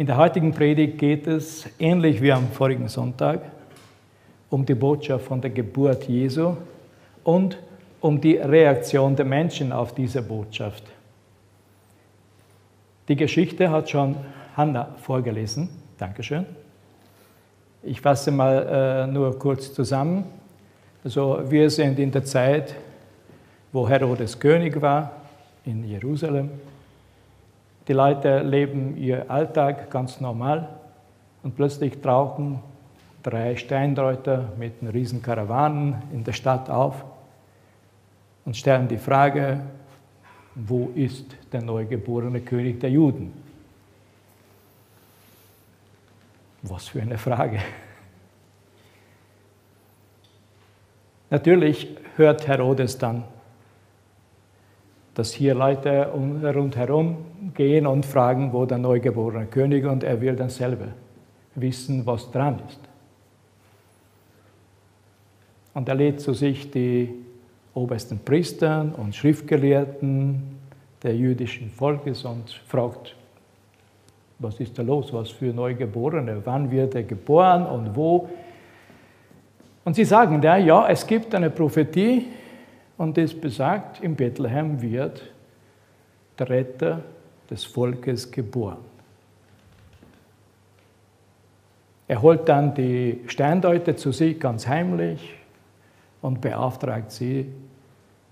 In der heutigen Predigt geht es, ähnlich wie am vorigen Sonntag, um die Botschaft von der Geburt Jesu und um die Reaktion der Menschen auf diese Botschaft. Die Geschichte hat schon Hannah vorgelesen. Dankeschön. Ich fasse mal äh, nur kurz zusammen. Also wir sind in der Zeit, wo Herodes König war in Jerusalem. Die Leute leben ihr Alltag ganz normal und plötzlich tauchen drei Steindeuter mit riesen Karawanen in der Stadt auf und stellen die Frage, wo ist der neugeborene König der Juden? Was für eine Frage. Natürlich hört Herodes dann, dass hier Leute rundherum gehen und fragen, wo der neugeborene König ist, und er will dann selber wissen, was dran ist. Und er lädt zu sich die obersten Priester und Schriftgelehrten der jüdischen Volkes und fragt, was ist da los, was für Neugeborene, wann wird er geboren und wo. Und sie sagen ja, es gibt eine Prophetie und es besagt, in Bethlehem wird der Retter des Volkes geboren. Er holt dann die Steindeuter zu sich ganz heimlich und beauftragt sie,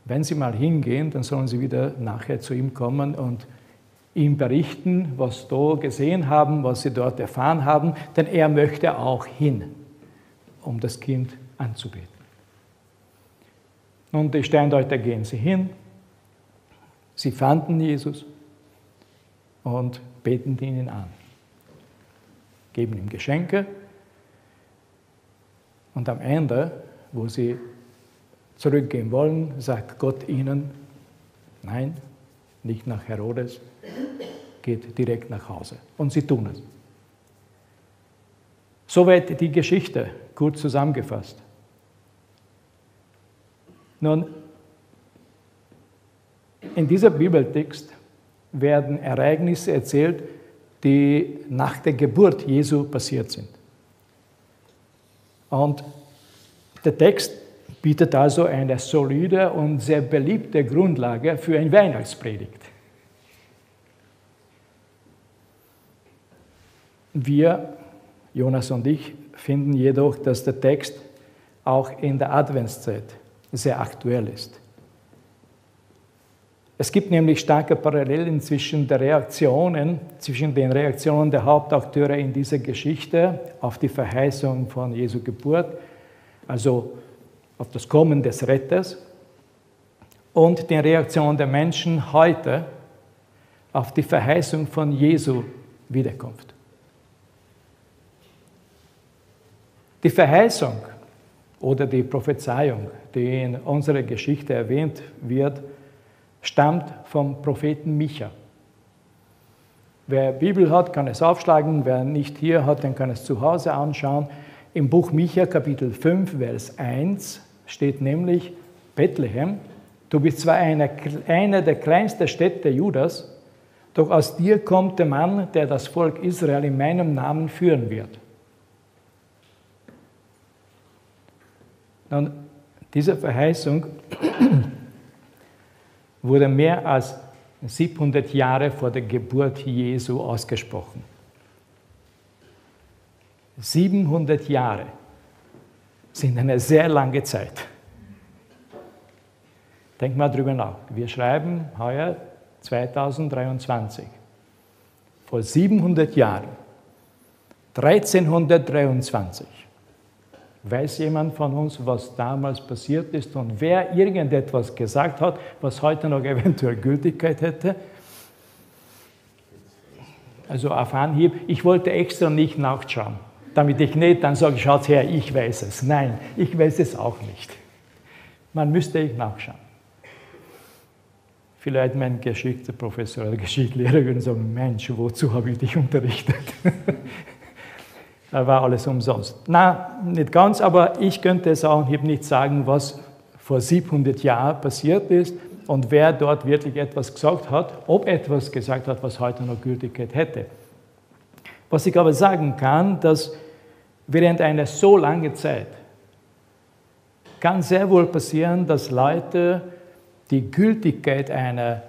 wenn sie mal hingehen, dann sollen sie wieder nachher zu ihm kommen und ihm berichten, was sie da gesehen haben, was sie dort erfahren haben, denn er möchte auch hin, um das Kind anzubeten. Und die Steindeuter gehen sie hin, sie fanden Jesus und beten ihn an, geben ihm Geschenke und am Ende, wo sie zurückgehen wollen, sagt Gott ihnen, nein, nicht nach Herodes, geht direkt nach Hause. Und sie tun es. Soweit die Geschichte, kurz zusammengefasst. Nun, in dieser Bibeltext werden Ereignisse erzählt, die nach der Geburt Jesu passiert sind. Und der Text bietet also eine solide und sehr beliebte Grundlage für eine Weihnachtspredigt. Wir, Jonas und ich, finden jedoch, dass der Text auch in der Adventszeit sehr aktuell ist. Es gibt nämlich starke Parallelen zwischen, zwischen den Reaktionen der Hauptakteure in dieser Geschichte auf die Verheißung von Jesu Geburt, also auf das Kommen des Retters, und den Reaktionen der Menschen heute auf die Verheißung von Jesu Wiederkunft. Die Verheißung oder die Prophezeiung, die in unserer Geschichte erwähnt wird, stammt vom Propheten Micha. Wer Bibel hat, kann es aufschlagen, wer nicht hier hat, dann kann es zu Hause anschauen. Im Buch Micha Kapitel 5, Vers 1 steht nämlich, Bethlehem, du bist zwar eine, eine der kleinsten Städte Judas, doch aus dir kommt der Mann, der das Volk Israel in meinem Namen führen wird. Nun, diese Verheißung wurde mehr als 700 Jahre vor der Geburt Jesu ausgesprochen. 700 Jahre sind eine sehr lange Zeit. Denk mal drüber nach. Wir schreiben heuer 2023. Vor 700 Jahren, 1323, Weiß jemand von uns, was damals passiert ist und wer irgendetwas gesagt hat, was heute noch eventuell Gültigkeit hätte? Also auf Anhieb, ich wollte extra nicht nachschauen, damit ich nicht dann sage, schaut her, ich weiß es. Nein, ich weiß es auch nicht. Man müsste ich nachschauen. Vielleicht mein Geschichtsprofessor oder Geschichtslehrer würden sagen, Mensch, wozu habe ich dich unterrichtet? war alles umsonst. Na, nicht ganz, aber ich könnte es auch nicht sagen, was vor 700 Jahren passiert ist und wer dort wirklich etwas gesagt hat, ob etwas gesagt hat, was heute noch Gültigkeit hätte. Was ich aber sagen kann, dass während einer so langen Zeit kann sehr wohl passieren, dass Leute die Gültigkeit einer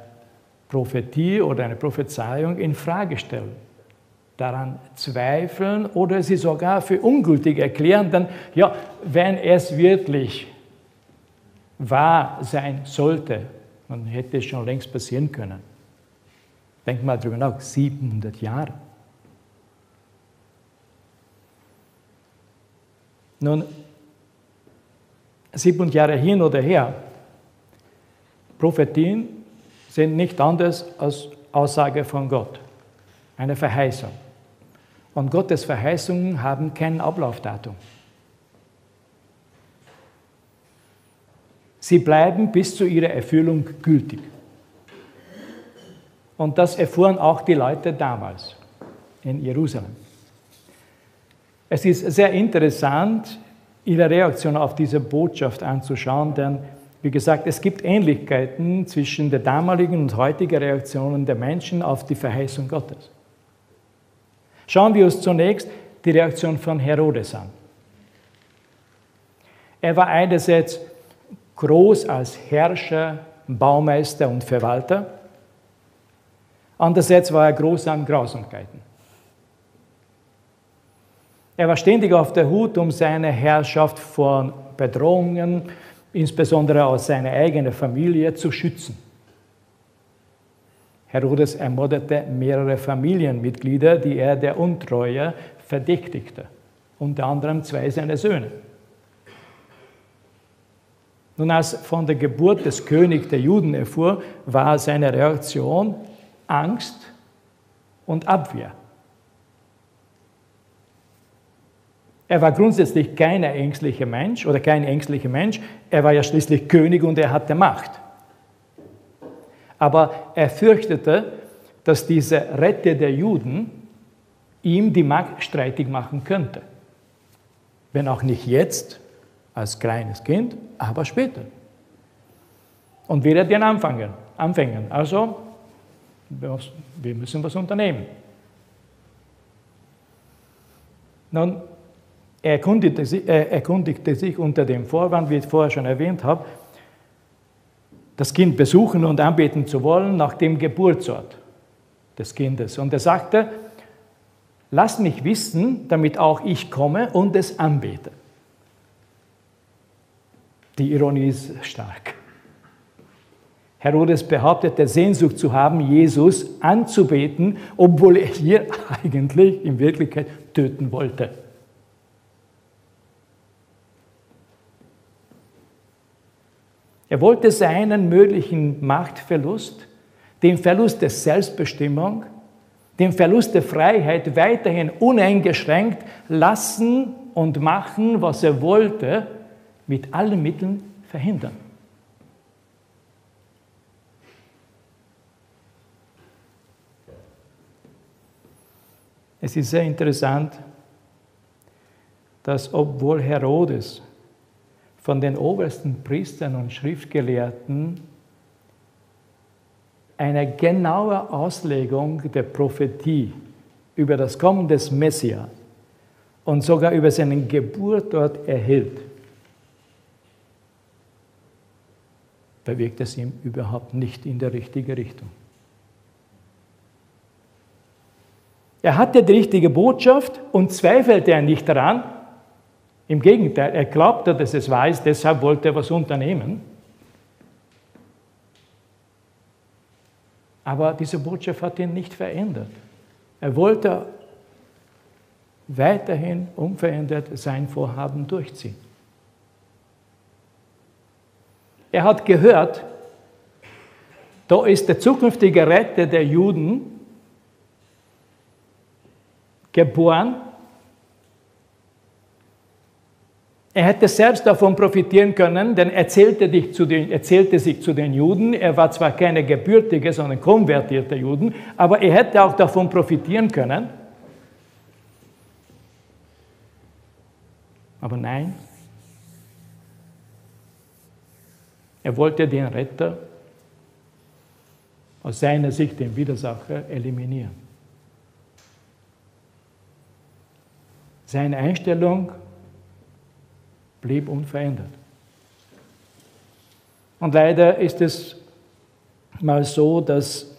Prophetie oder einer Prophezeiung in Frage stellen, daran zweifeln oder sie sogar für ungültig erklären, dann ja, wenn es wirklich wahr sein sollte, dann hätte es schon längst passieren können. Denk mal drüber nach, 700 Jahre. Nun, 700 Jahre hin oder her, Prophetien sind nicht anders als Aussage von Gott, eine Verheißung. Und Gottes Verheißungen haben kein Ablaufdatum. Sie bleiben bis zu ihrer Erfüllung gültig. Und das erfuhren auch die Leute damals in Jerusalem. Es ist sehr interessant, ihre Reaktion auf diese Botschaft anzuschauen, denn wie gesagt, es gibt Ähnlichkeiten zwischen der damaligen und heutigen Reaktionen der Menschen auf die Verheißung Gottes. Schauen wir uns zunächst die Reaktion von Herodes an. Er war einerseits groß als Herrscher, Baumeister und Verwalter, andererseits war er groß an Grausamkeiten. Er war ständig auf der Hut, um seine Herrschaft vor Bedrohungen, insbesondere aus seiner eigenen Familie, zu schützen. Herodes ermordete mehrere Familienmitglieder, die er der Untreue verdächtigte, unter anderem zwei seiner Söhne. Nun, als von der Geburt des Königs der Juden erfuhr, war seine Reaktion Angst und Abwehr. Er war grundsätzlich kein ängstlicher Mensch oder kein ängstlicher Mensch. Er war ja schließlich König und er hatte Macht. Aber er fürchtete, dass diese Rette der Juden ihm die Macht streitig machen könnte. Wenn auch nicht jetzt, als kleines Kind, aber später. Und wir werden anfangen. anfangen. Also, wir müssen was unternehmen. Nun, er er erkundigte sich unter dem Vorwand, wie ich vorher schon erwähnt habe, das Kind besuchen und anbeten zu wollen nach dem Geburtsort des Kindes. Und er sagte, lass mich wissen, damit auch ich komme und es anbete. Die Ironie ist stark. Herodes behauptete, Sehnsucht zu haben, Jesus anzubeten, obwohl er hier eigentlich in Wirklichkeit töten wollte. Er wollte seinen möglichen Machtverlust, den Verlust der Selbstbestimmung, den Verlust der Freiheit weiterhin uneingeschränkt lassen und machen, was er wollte, mit allen Mitteln verhindern. Es ist sehr interessant, dass obwohl Herodes von den obersten Priestern und Schriftgelehrten eine genaue Auslegung der Prophetie über das Kommen des Messias und sogar über seine Geburt dort erhielt, bewegt es ihm überhaupt nicht in der richtige Richtung. Er hatte die richtige Botschaft und zweifelte er nicht daran, im Gegenteil, er glaubte, dass es weiß, deshalb wollte er was unternehmen. Aber diese Botschaft hat ihn nicht verändert. Er wollte weiterhin unverändert sein Vorhaben durchziehen. Er hat gehört, da ist der zukünftige Retter der Juden geboren Er hätte selbst davon profitieren können, denn er zählte, den, er zählte, sich zu den Juden. Er war zwar keine gebürtige, sondern konvertierte Juden, aber er hätte auch davon profitieren können. Aber nein, er wollte den Retter aus seiner Sicht den Widersacher eliminieren. Seine Einstellung blieb unverändert. Und leider ist es mal so, dass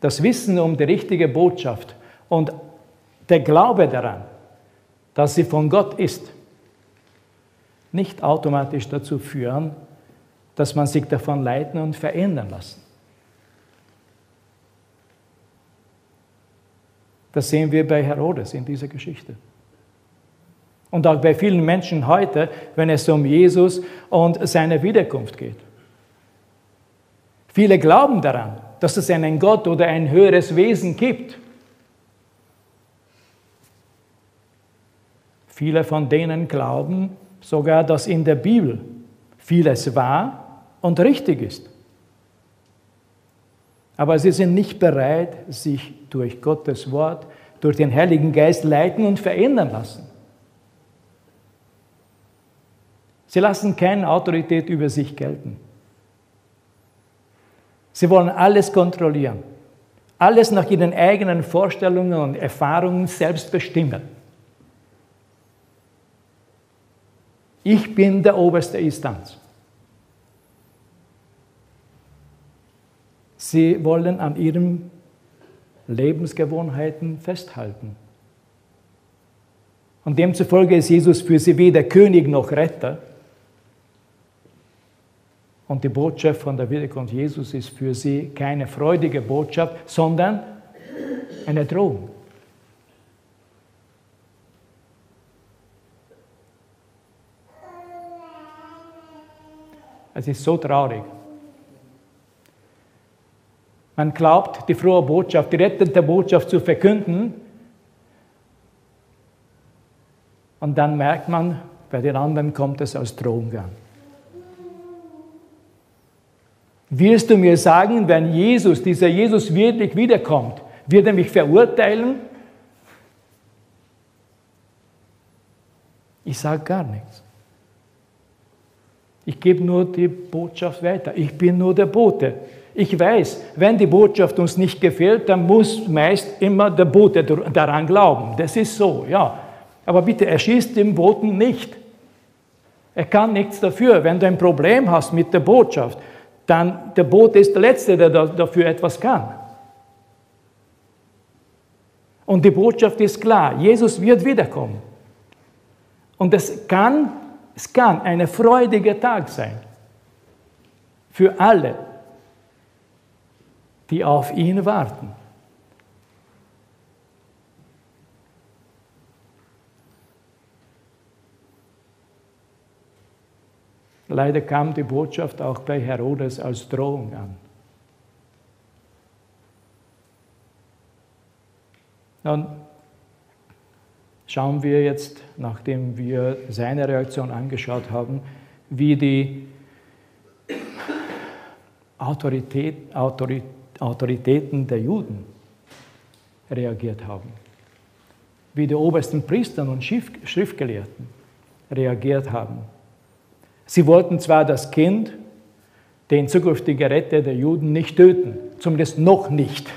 das Wissen um die richtige Botschaft und der Glaube daran, dass sie von Gott ist, nicht automatisch dazu führen, dass man sich davon leiten und verändern lassen. Das sehen wir bei Herodes in dieser Geschichte. Und auch bei vielen Menschen heute, wenn es um Jesus und seine Wiederkunft geht. Viele glauben daran, dass es einen Gott oder ein höheres Wesen gibt. Viele von denen glauben sogar, dass in der Bibel vieles wahr und richtig ist. Aber sie sind nicht bereit, sich durch Gottes Wort, durch den Heiligen Geist leiten und verändern lassen. Sie lassen keine Autorität über sich gelten. Sie wollen alles kontrollieren, alles nach ihren eigenen Vorstellungen und Erfahrungen selbst bestimmen. Ich bin der oberste Instanz. Sie wollen an ihren Lebensgewohnheiten festhalten. Und demzufolge ist Jesus für sie weder König noch Retter, und die Botschaft von der Wiederkunft Jesus ist für sie keine freudige Botschaft, sondern eine Drohung. Es ist so traurig. Man glaubt, die frohe Botschaft, die rettende Botschaft zu verkünden. Und dann merkt man, bei den anderen kommt es als Drohung an. Wirst du mir sagen, wenn Jesus, dieser Jesus wirklich wiederkommt, wird er mich verurteilen? Ich sage gar nichts. Ich gebe nur die Botschaft weiter. Ich bin nur der Bote. Ich weiß, wenn die Botschaft uns nicht gefällt, dann muss meist immer der Bote daran glauben. Das ist so, ja. Aber bitte, erschießt den Boten nicht. Er kann nichts dafür. Wenn du ein Problem hast mit der Botschaft, dann der Bote ist der Letzte, der dafür etwas kann. Und die Botschaft ist klar, Jesus wird wiederkommen. Und es kann, es kann ein freudiger Tag sein für alle, die auf ihn warten. Leider kam die Botschaft auch bei Herodes als Drohung an. Nun schauen wir jetzt, nachdem wir seine Reaktion angeschaut haben, wie die Autorität, Autorität, Autoritäten der Juden reagiert haben, wie die obersten Priester und Schriftgelehrten reagiert haben. Sie wollten zwar das Kind, den zukünftigen Retter der Juden, nicht töten, zumindest noch nicht.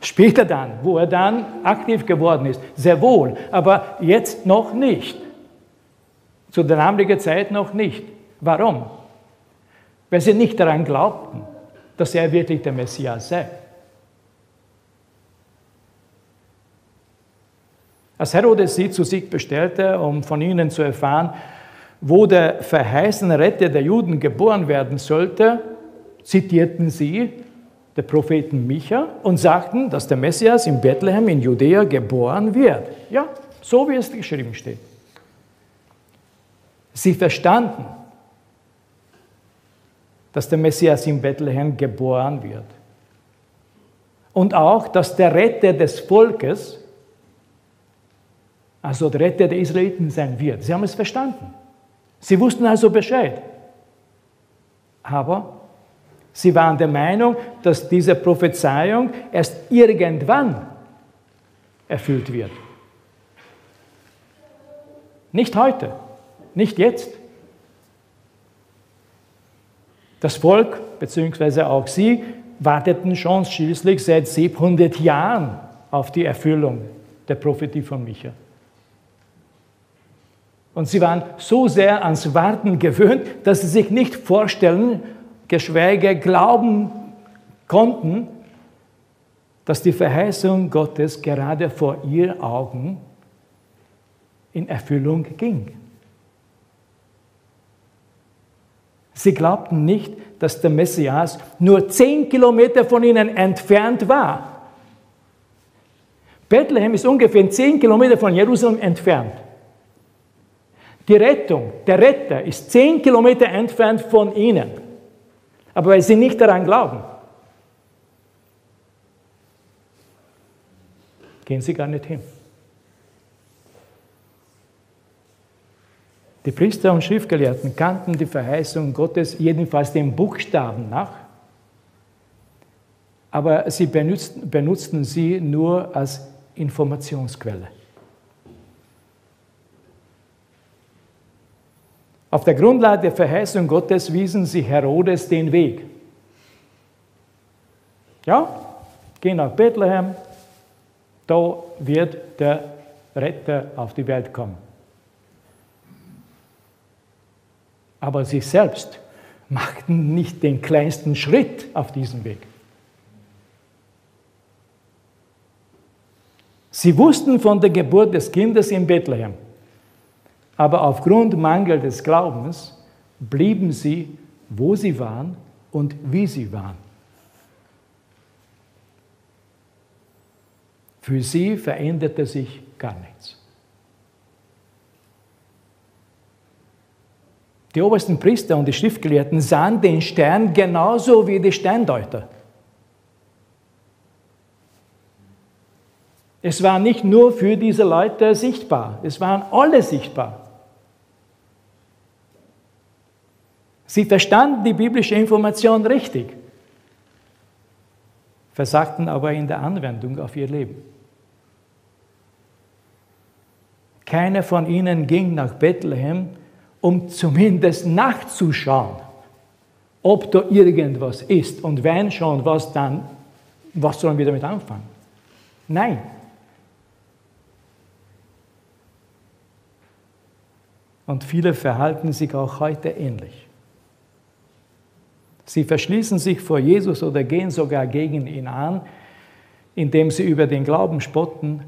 Später dann, wo er dann aktiv geworden ist, sehr wohl, aber jetzt noch nicht. Zu der damaligen Zeit noch nicht. Warum? Weil sie nicht daran glaubten, dass er wirklich der Messias sei. Als Herodes sie zu sich bestellte, um von ihnen zu erfahren, wo der verheißene Retter der Juden geboren werden sollte, zitierten sie den Propheten Micha und sagten, dass der Messias in Bethlehem in Judäa geboren wird. Ja, so wie es geschrieben steht. Sie verstanden, dass der Messias in Bethlehem geboren wird. Und auch, dass der Retter des Volkes, also der Retter der Israeliten sein wird. Sie haben es verstanden. Sie wussten also Bescheid. Aber sie waren der Meinung, dass diese Prophezeiung erst irgendwann erfüllt wird. Nicht heute, nicht jetzt. Das Volk, beziehungsweise auch sie, warteten schon schließlich seit 700 Jahren auf die Erfüllung der Prophetie von Micha. Und sie waren so sehr ans Warten gewöhnt, dass sie sich nicht vorstellen, geschweige glauben konnten, dass die Verheißung Gottes gerade vor ihren Augen in Erfüllung ging. Sie glaubten nicht, dass der Messias nur zehn Kilometer von ihnen entfernt war. Bethlehem ist ungefähr zehn Kilometer von Jerusalem entfernt. Die Rettung, der Retter ist zehn Kilometer entfernt von ihnen. Aber weil sie nicht daran glauben, gehen sie gar nicht hin. Die Priester und Schriftgelehrten kannten die Verheißung Gottes jedenfalls den Buchstaben nach, aber sie benutzten, benutzten sie nur als Informationsquelle. Auf der Grundlage der Verheißung Gottes wiesen sie Herodes den Weg. Ja, geh nach Bethlehem, da wird der Retter auf die Welt kommen. aber sie selbst machten nicht den kleinsten Schritt auf diesem Weg. Sie wussten von der Geburt des Kindes in Bethlehem, aber aufgrund Mangel des Glaubens blieben sie, wo sie waren und wie sie waren. Für sie veränderte sich gar nichts. Die obersten Priester und die Schriftgelehrten sahen den Stern genauso wie die Sterndeuter. Es war nicht nur für diese Leute sichtbar, es waren alle sichtbar. Sie verstanden die biblische Information richtig, versagten aber in der Anwendung auf ihr Leben. Keiner von ihnen ging nach Bethlehem, um zumindest nachzuschauen, ob da irgendwas ist. Und wenn schon, was dann, was sollen wir damit anfangen? Nein. Und viele verhalten sich auch heute ähnlich. Sie verschließen sich vor Jesus oder gehen sogar gegen ihn an, indem sie über den Glauben spotten,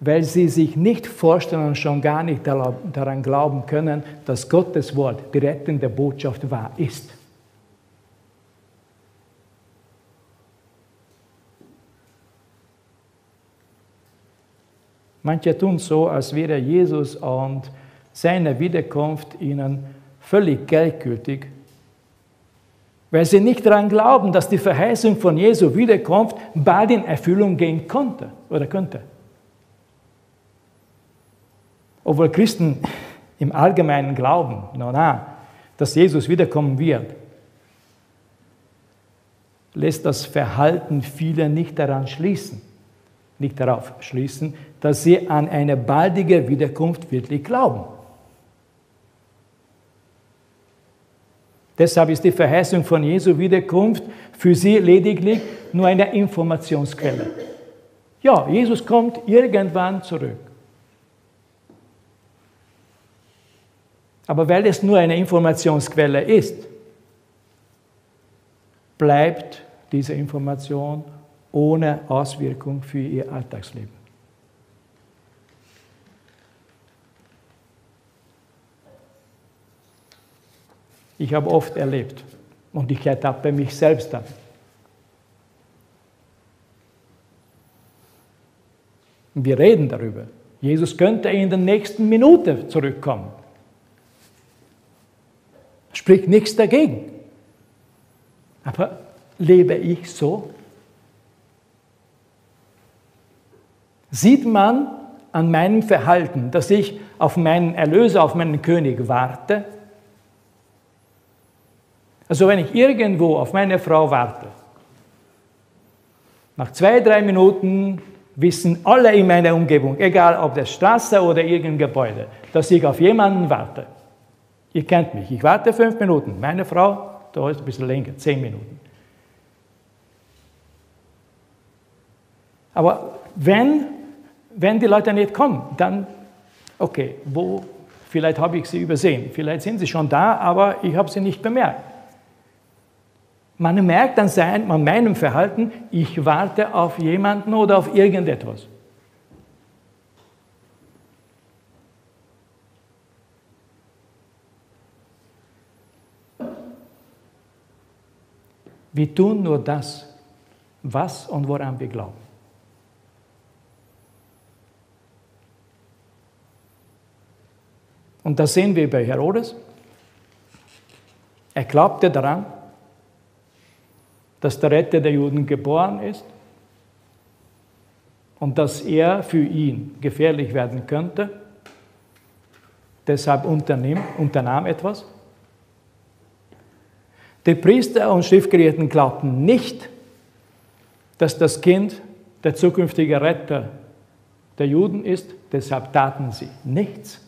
weil sie sich nicht vorstellen und schon gar nicht daran glauben können, dass Gottes Wort die rettende Botschaft wahr ist. Manche tun so, als wäre Jesus und seine Wiederkunft ihnen völlig gleichgültig, weil sie nicht daran glauben, dass die Verheißung von Jesu Wiederkunft bald in Erfüllung gehen konnte oder könnte obwohl Christen im Allgemeinen glauben, na, na, dass Jesus wiederkommen wird, lässt das Verhalten vieler nicht daran schließen, nicht darauf schließen, dass sie an eine baldige Wiederkunft wirklich glauben. Deshalb ist die Verheißung von Jesu Wiederkunft für sie lediglich nur eine Informationsquelle. Ja, Jesus kommt irgendwann zurück. Aber weil es nur eine Informationsquelle ist, bleibt diese Information ohne Auswirkung für ihr Alltagsleben. Ich habe oft erlebt und ich ertappe mich selbst damit. Wir reden darüber. Jesus könnte in der nächsten Minute zurückkommen. Spricht nichts dagegen. Aber lebe ich so? Sieht man an meinem Verhalten, dass ich auf meinen Erlöser, auf meinen König warte? Also wenn ich irgendwo auf meine Frau warte, nach zwei, drei Minuten wissen alle in meiner Umgebung, egal ob das Straße oder irgendein Gebäude, dass ich auf jemanden warte. Ihr kennt mich. Ich warte fünf Minuten. Meine Frau da ist ein bisschen länger, zehn Minuten. Aber wenn, wenn die Leute nicht kommen, dann, okay, wo, Vielleicht habe ich sie übersehen. Vielleicht sind sie schon da, aber ich habe sie nicht bemerkt. Man merkt an, sein, an meinem Verhalten, ich warte auf jemanden oder auf irgendetwas. Wir tun nur das, was und woran wir glauben. Und das sehen wir bei Herodes. Er glaubte daran, dass der Retter der Juden geboren ist und dass er für ihn gefährlich werden könnte. Deshalb unternahm, etwas. Die Priester und Schriftgelehrten glaubten nicht, dass das Kind der zukünftige Retter der Juden ist, deshalb taten sie nichts.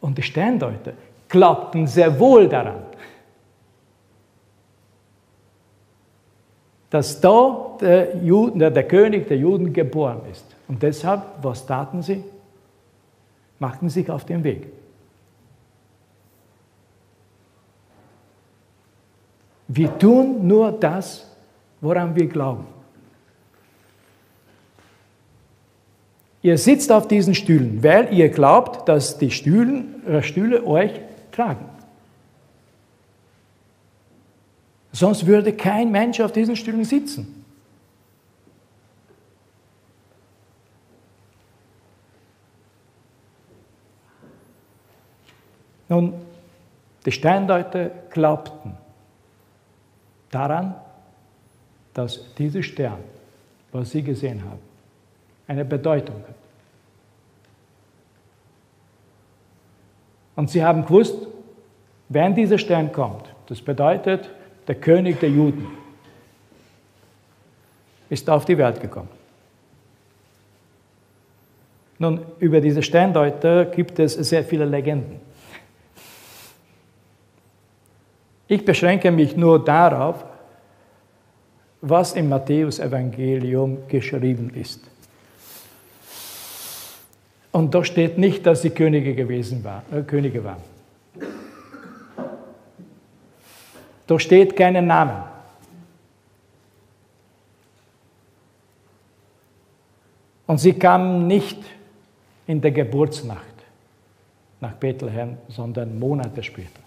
Und die Sterndeuter glaubten sehr wohl daran, dass da der, Juden, der König der Juden geboren ist. Und deshalb, was taten sie? Machten sich auf den Weg. Wir tun nur das, woran wir glauben. Ihr sitzt auf diesen Stühlen, weil ihr glaubt, dass die Stühlen, äh, Stühle euch tragen. Sonst würde kein Mensch auf diesen Stühlen sitzen. Nun, die Sterndeuter glaubten, daran, dass dieser Stern, was sie gesehen haben, eine Bedeutung hat. Und sie haben gewusst, wenn dieser Stern kommt, das bedeutet, der König der Juden ist auf die Welt gekommen. Nun, über diese Sterndeuter gibt es sehr viele Legenden. Ich beschränke mich nur darauf, was im Matthäusevangelium geschrieben ist. Und da steht nicht, dass sie Könige gewesen waren, äh, Könige waren. Da steht keinen Namen. Und sie kamen nicht in der Geburtsnacht nach Bethlehem, sondern Monate später.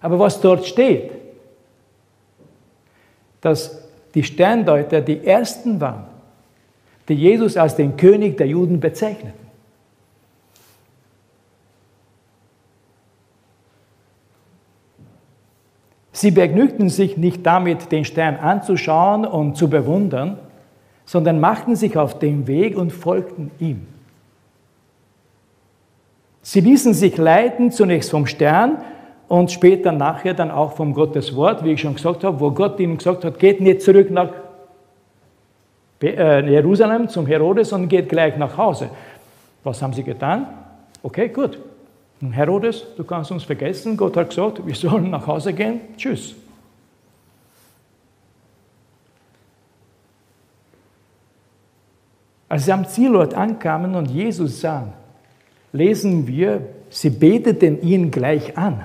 Aber was dort steht, dass die Sterndeuter die Ersten waren, die Jesus als den König der Juden bezeichneten. Sie begnügten sich nicht damit, den Stern anzuschauen und zu bewundern, sondern machten sich auf den Weg und folgten ihm. Sie ließen sich leiten zunächst vom Stern und später nachher dann auch vom Gottes Wort, wie ich schon gesagt habe, wo Gott ihnen gesagt hat, geht nicht zurück nach äh, Jerusalem zum Herodes und geht gleich nach Hause. Was haben sie getan? Okay, gut. Herodes, du kannst uns vergessen. Gott hat gesagt, wir sollen nach Hause gehen. Tschüss. Als sie am Zielort ankamen und Jesus sahen, lesen wir, sie beteten ihn gleich an.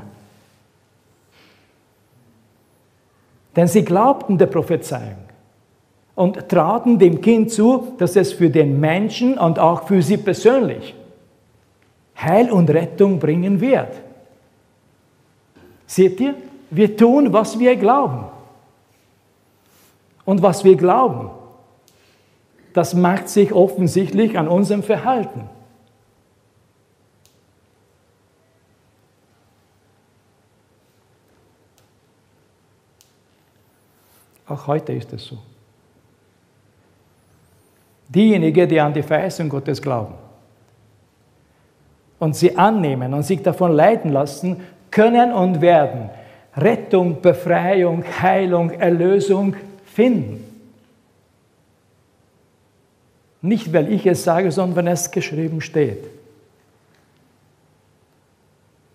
Denn sie glaubten der Prophezeiung und traten dem Kind zu, dass es für den Menschen und auch für sie persönlich Heil und Rettung bringen wird. Seht ihr, wir tun, was wir glauben. Und was wir glauben, das macht sich offensichtlich an unserem Verhalten. Auch heute ist es so. Diejenigen, die an die Verheißung Gottes glauben und sie annehmen und sich davon leiten lassen, können und werden Rettung, Befreiung, Heilung, Erlösung finden. Nicht, weil ich es sage, sondern wenn es geschrieben steht.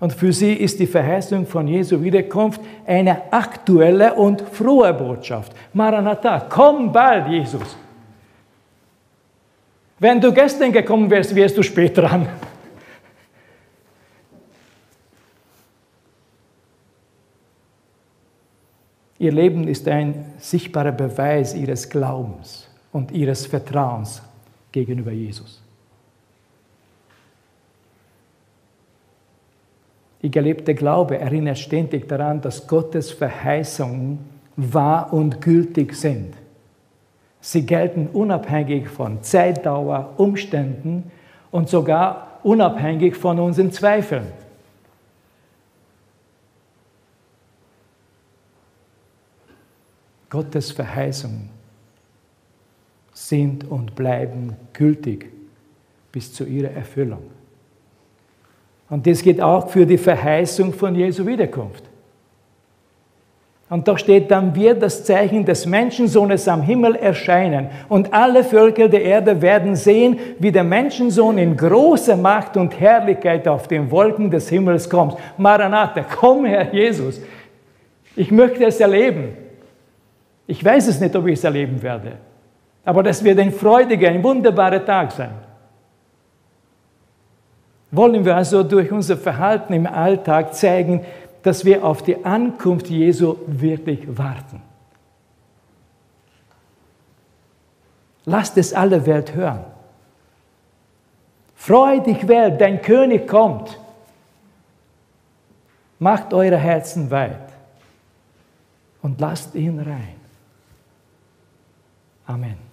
Und für sie ist die Verheißung von Jesu Wiederkunft eine aktuelle und frohe Botschaft. Maranatha, komm bald, Jesus. Wenn du gestern gekommen wärst, wärst du spät dran. Ihr Leben ist ein sichtbarer Beweis ihres Glaubens und ihres Vertrauens gegenüber Jesus. Ihr gelebter Glaube erinnert ständig daran, dass Gottes Verheißungen wahr und gültig sind. Sie gelten unabhängig von Zeitdauer, Umständen und sogar unabhängig von unseren Zweifeln. Gottes Verheißungen sind und bleiben gültig bis zu ihrer Erfüllung. Und das geht auch für die Verheißung von Jesu Wiederkunft. Und da steht, dann wird das Zeichen des Menschensohnes am Himmel erscheinen und alle Völker der Erde werden sehen, wie der Menschensohn in großer Macht und Herrlichkeit auf den Wolken des Himmels kommt. Maranatha, komm Herr Jesus. Ich möchte es erleben. Ich weiß es nicht, ob ich es erleben werde. Aber das wird ein freudiger, ein wunderbarer Tag sein. Wollen wir also durch unser Verhalten im Alltag zeigen, dass wir auf die Ankunft Jesu wirklich warten. Lasst es alle Welt hören. Freu dich, Welt, dein König kommt. Macht eure Herzen weit und lasst ihn rein. Amen.